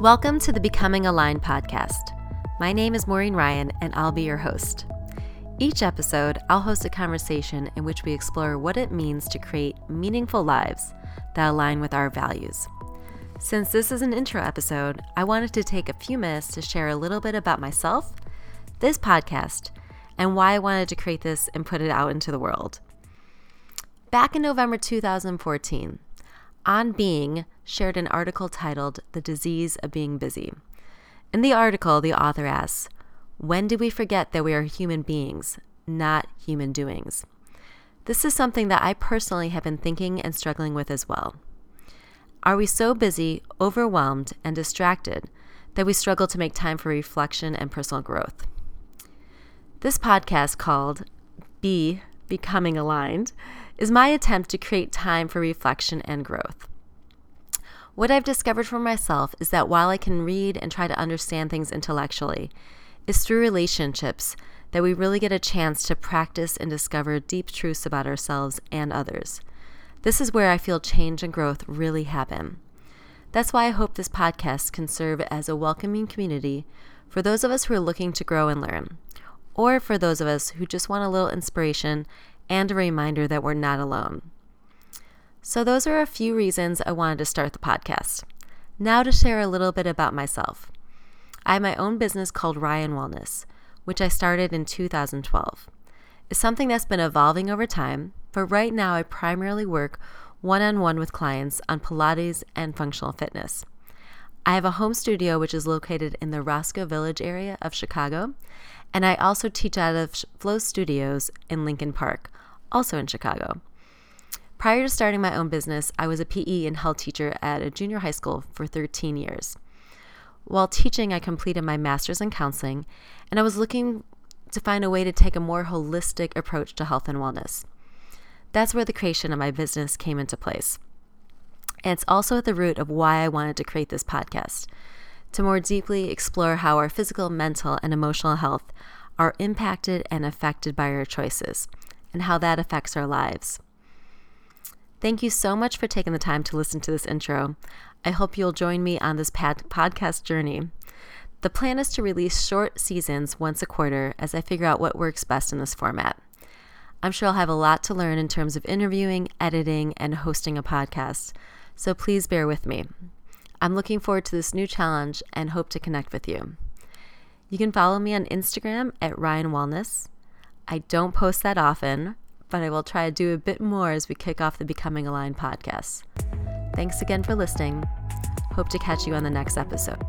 Welcome to the Becoming Aligned podcast. My name is Maureen Ryan, and I'll be your host. Each episode, I'll host a conversation in which we explore what it means to create meaningful lives that align with our values. Since this is an intro episode, I wanted to take a few minutes to share a little bit about myself, this podcast, and why I wanted to create this and put it out into the world. Back in November 2014, On Being shared an article titled The Disease of Being Busy. In the article, the author asks, When do we forget that we are human beings, not human doings? This is something that I personally have been thinking and struggling with as well. Are we so busy, overwhelmed, and distracted that we struggle to make time for reflection and personal growth? This podcast, called Be Becoming Aligned, is my attempt to create time for reflection and growth. What I've discovered for myself is that while I can read and try to understand things intellectually, it's through relationships that we really get a chance to practice and discover deep truths about ourselves and others. This is where I feel change and growth really happen. That's why I hope this podcast can serve as a welcoming community for those of us who are looking to grow and learn, or for those of us who just want a little inspiration and a reminder that we're not alone. So, those are a few reasons I wanted to start the podcast. Now, to share a little bit about myself. I have my own business called Ryan Wellness, which I started in 2012. It's something that's been evolving over time, but right now I primarily work one on one with clients on Pilates and functional fitness. I have a home studio which is located in the Roscoe Village area of Chicago, and I also teach out of Flow Studios in Lincoln Park, also in Chicago. Prior to starting my own business, I was a PE and health teacher at a junior high school for 13 years. While teaching, I completed my master's in counseling, and I was looking to find a way to take a more holistic approach to health and wellness. That's where the creation of my business came into place. And it's also at the root of why I wanted to create this podcast to more deeply explore how our physical, mental, and emotional health are impacted and affected by our choices and how that affects our lives. Thank you so much for taking the time to listen to this intro. I hope you'll join me on this pad- podcast journey. The plan is to release short seasons once a quarter as I figure out what works best in this format. I'm sure I'll have a lot to learn in terms of interviewing, editing, and hosting a podcast, so please bear with me. I'm looking forward to this new challenge and hope to connect with you. You can follow me on Instagram at Ryan Wellness. I don't post that often, but I will try to do a bit more as we kick off the Becoming Aligned podcast. Thanks again for listening. Hope to catch you on the next episode.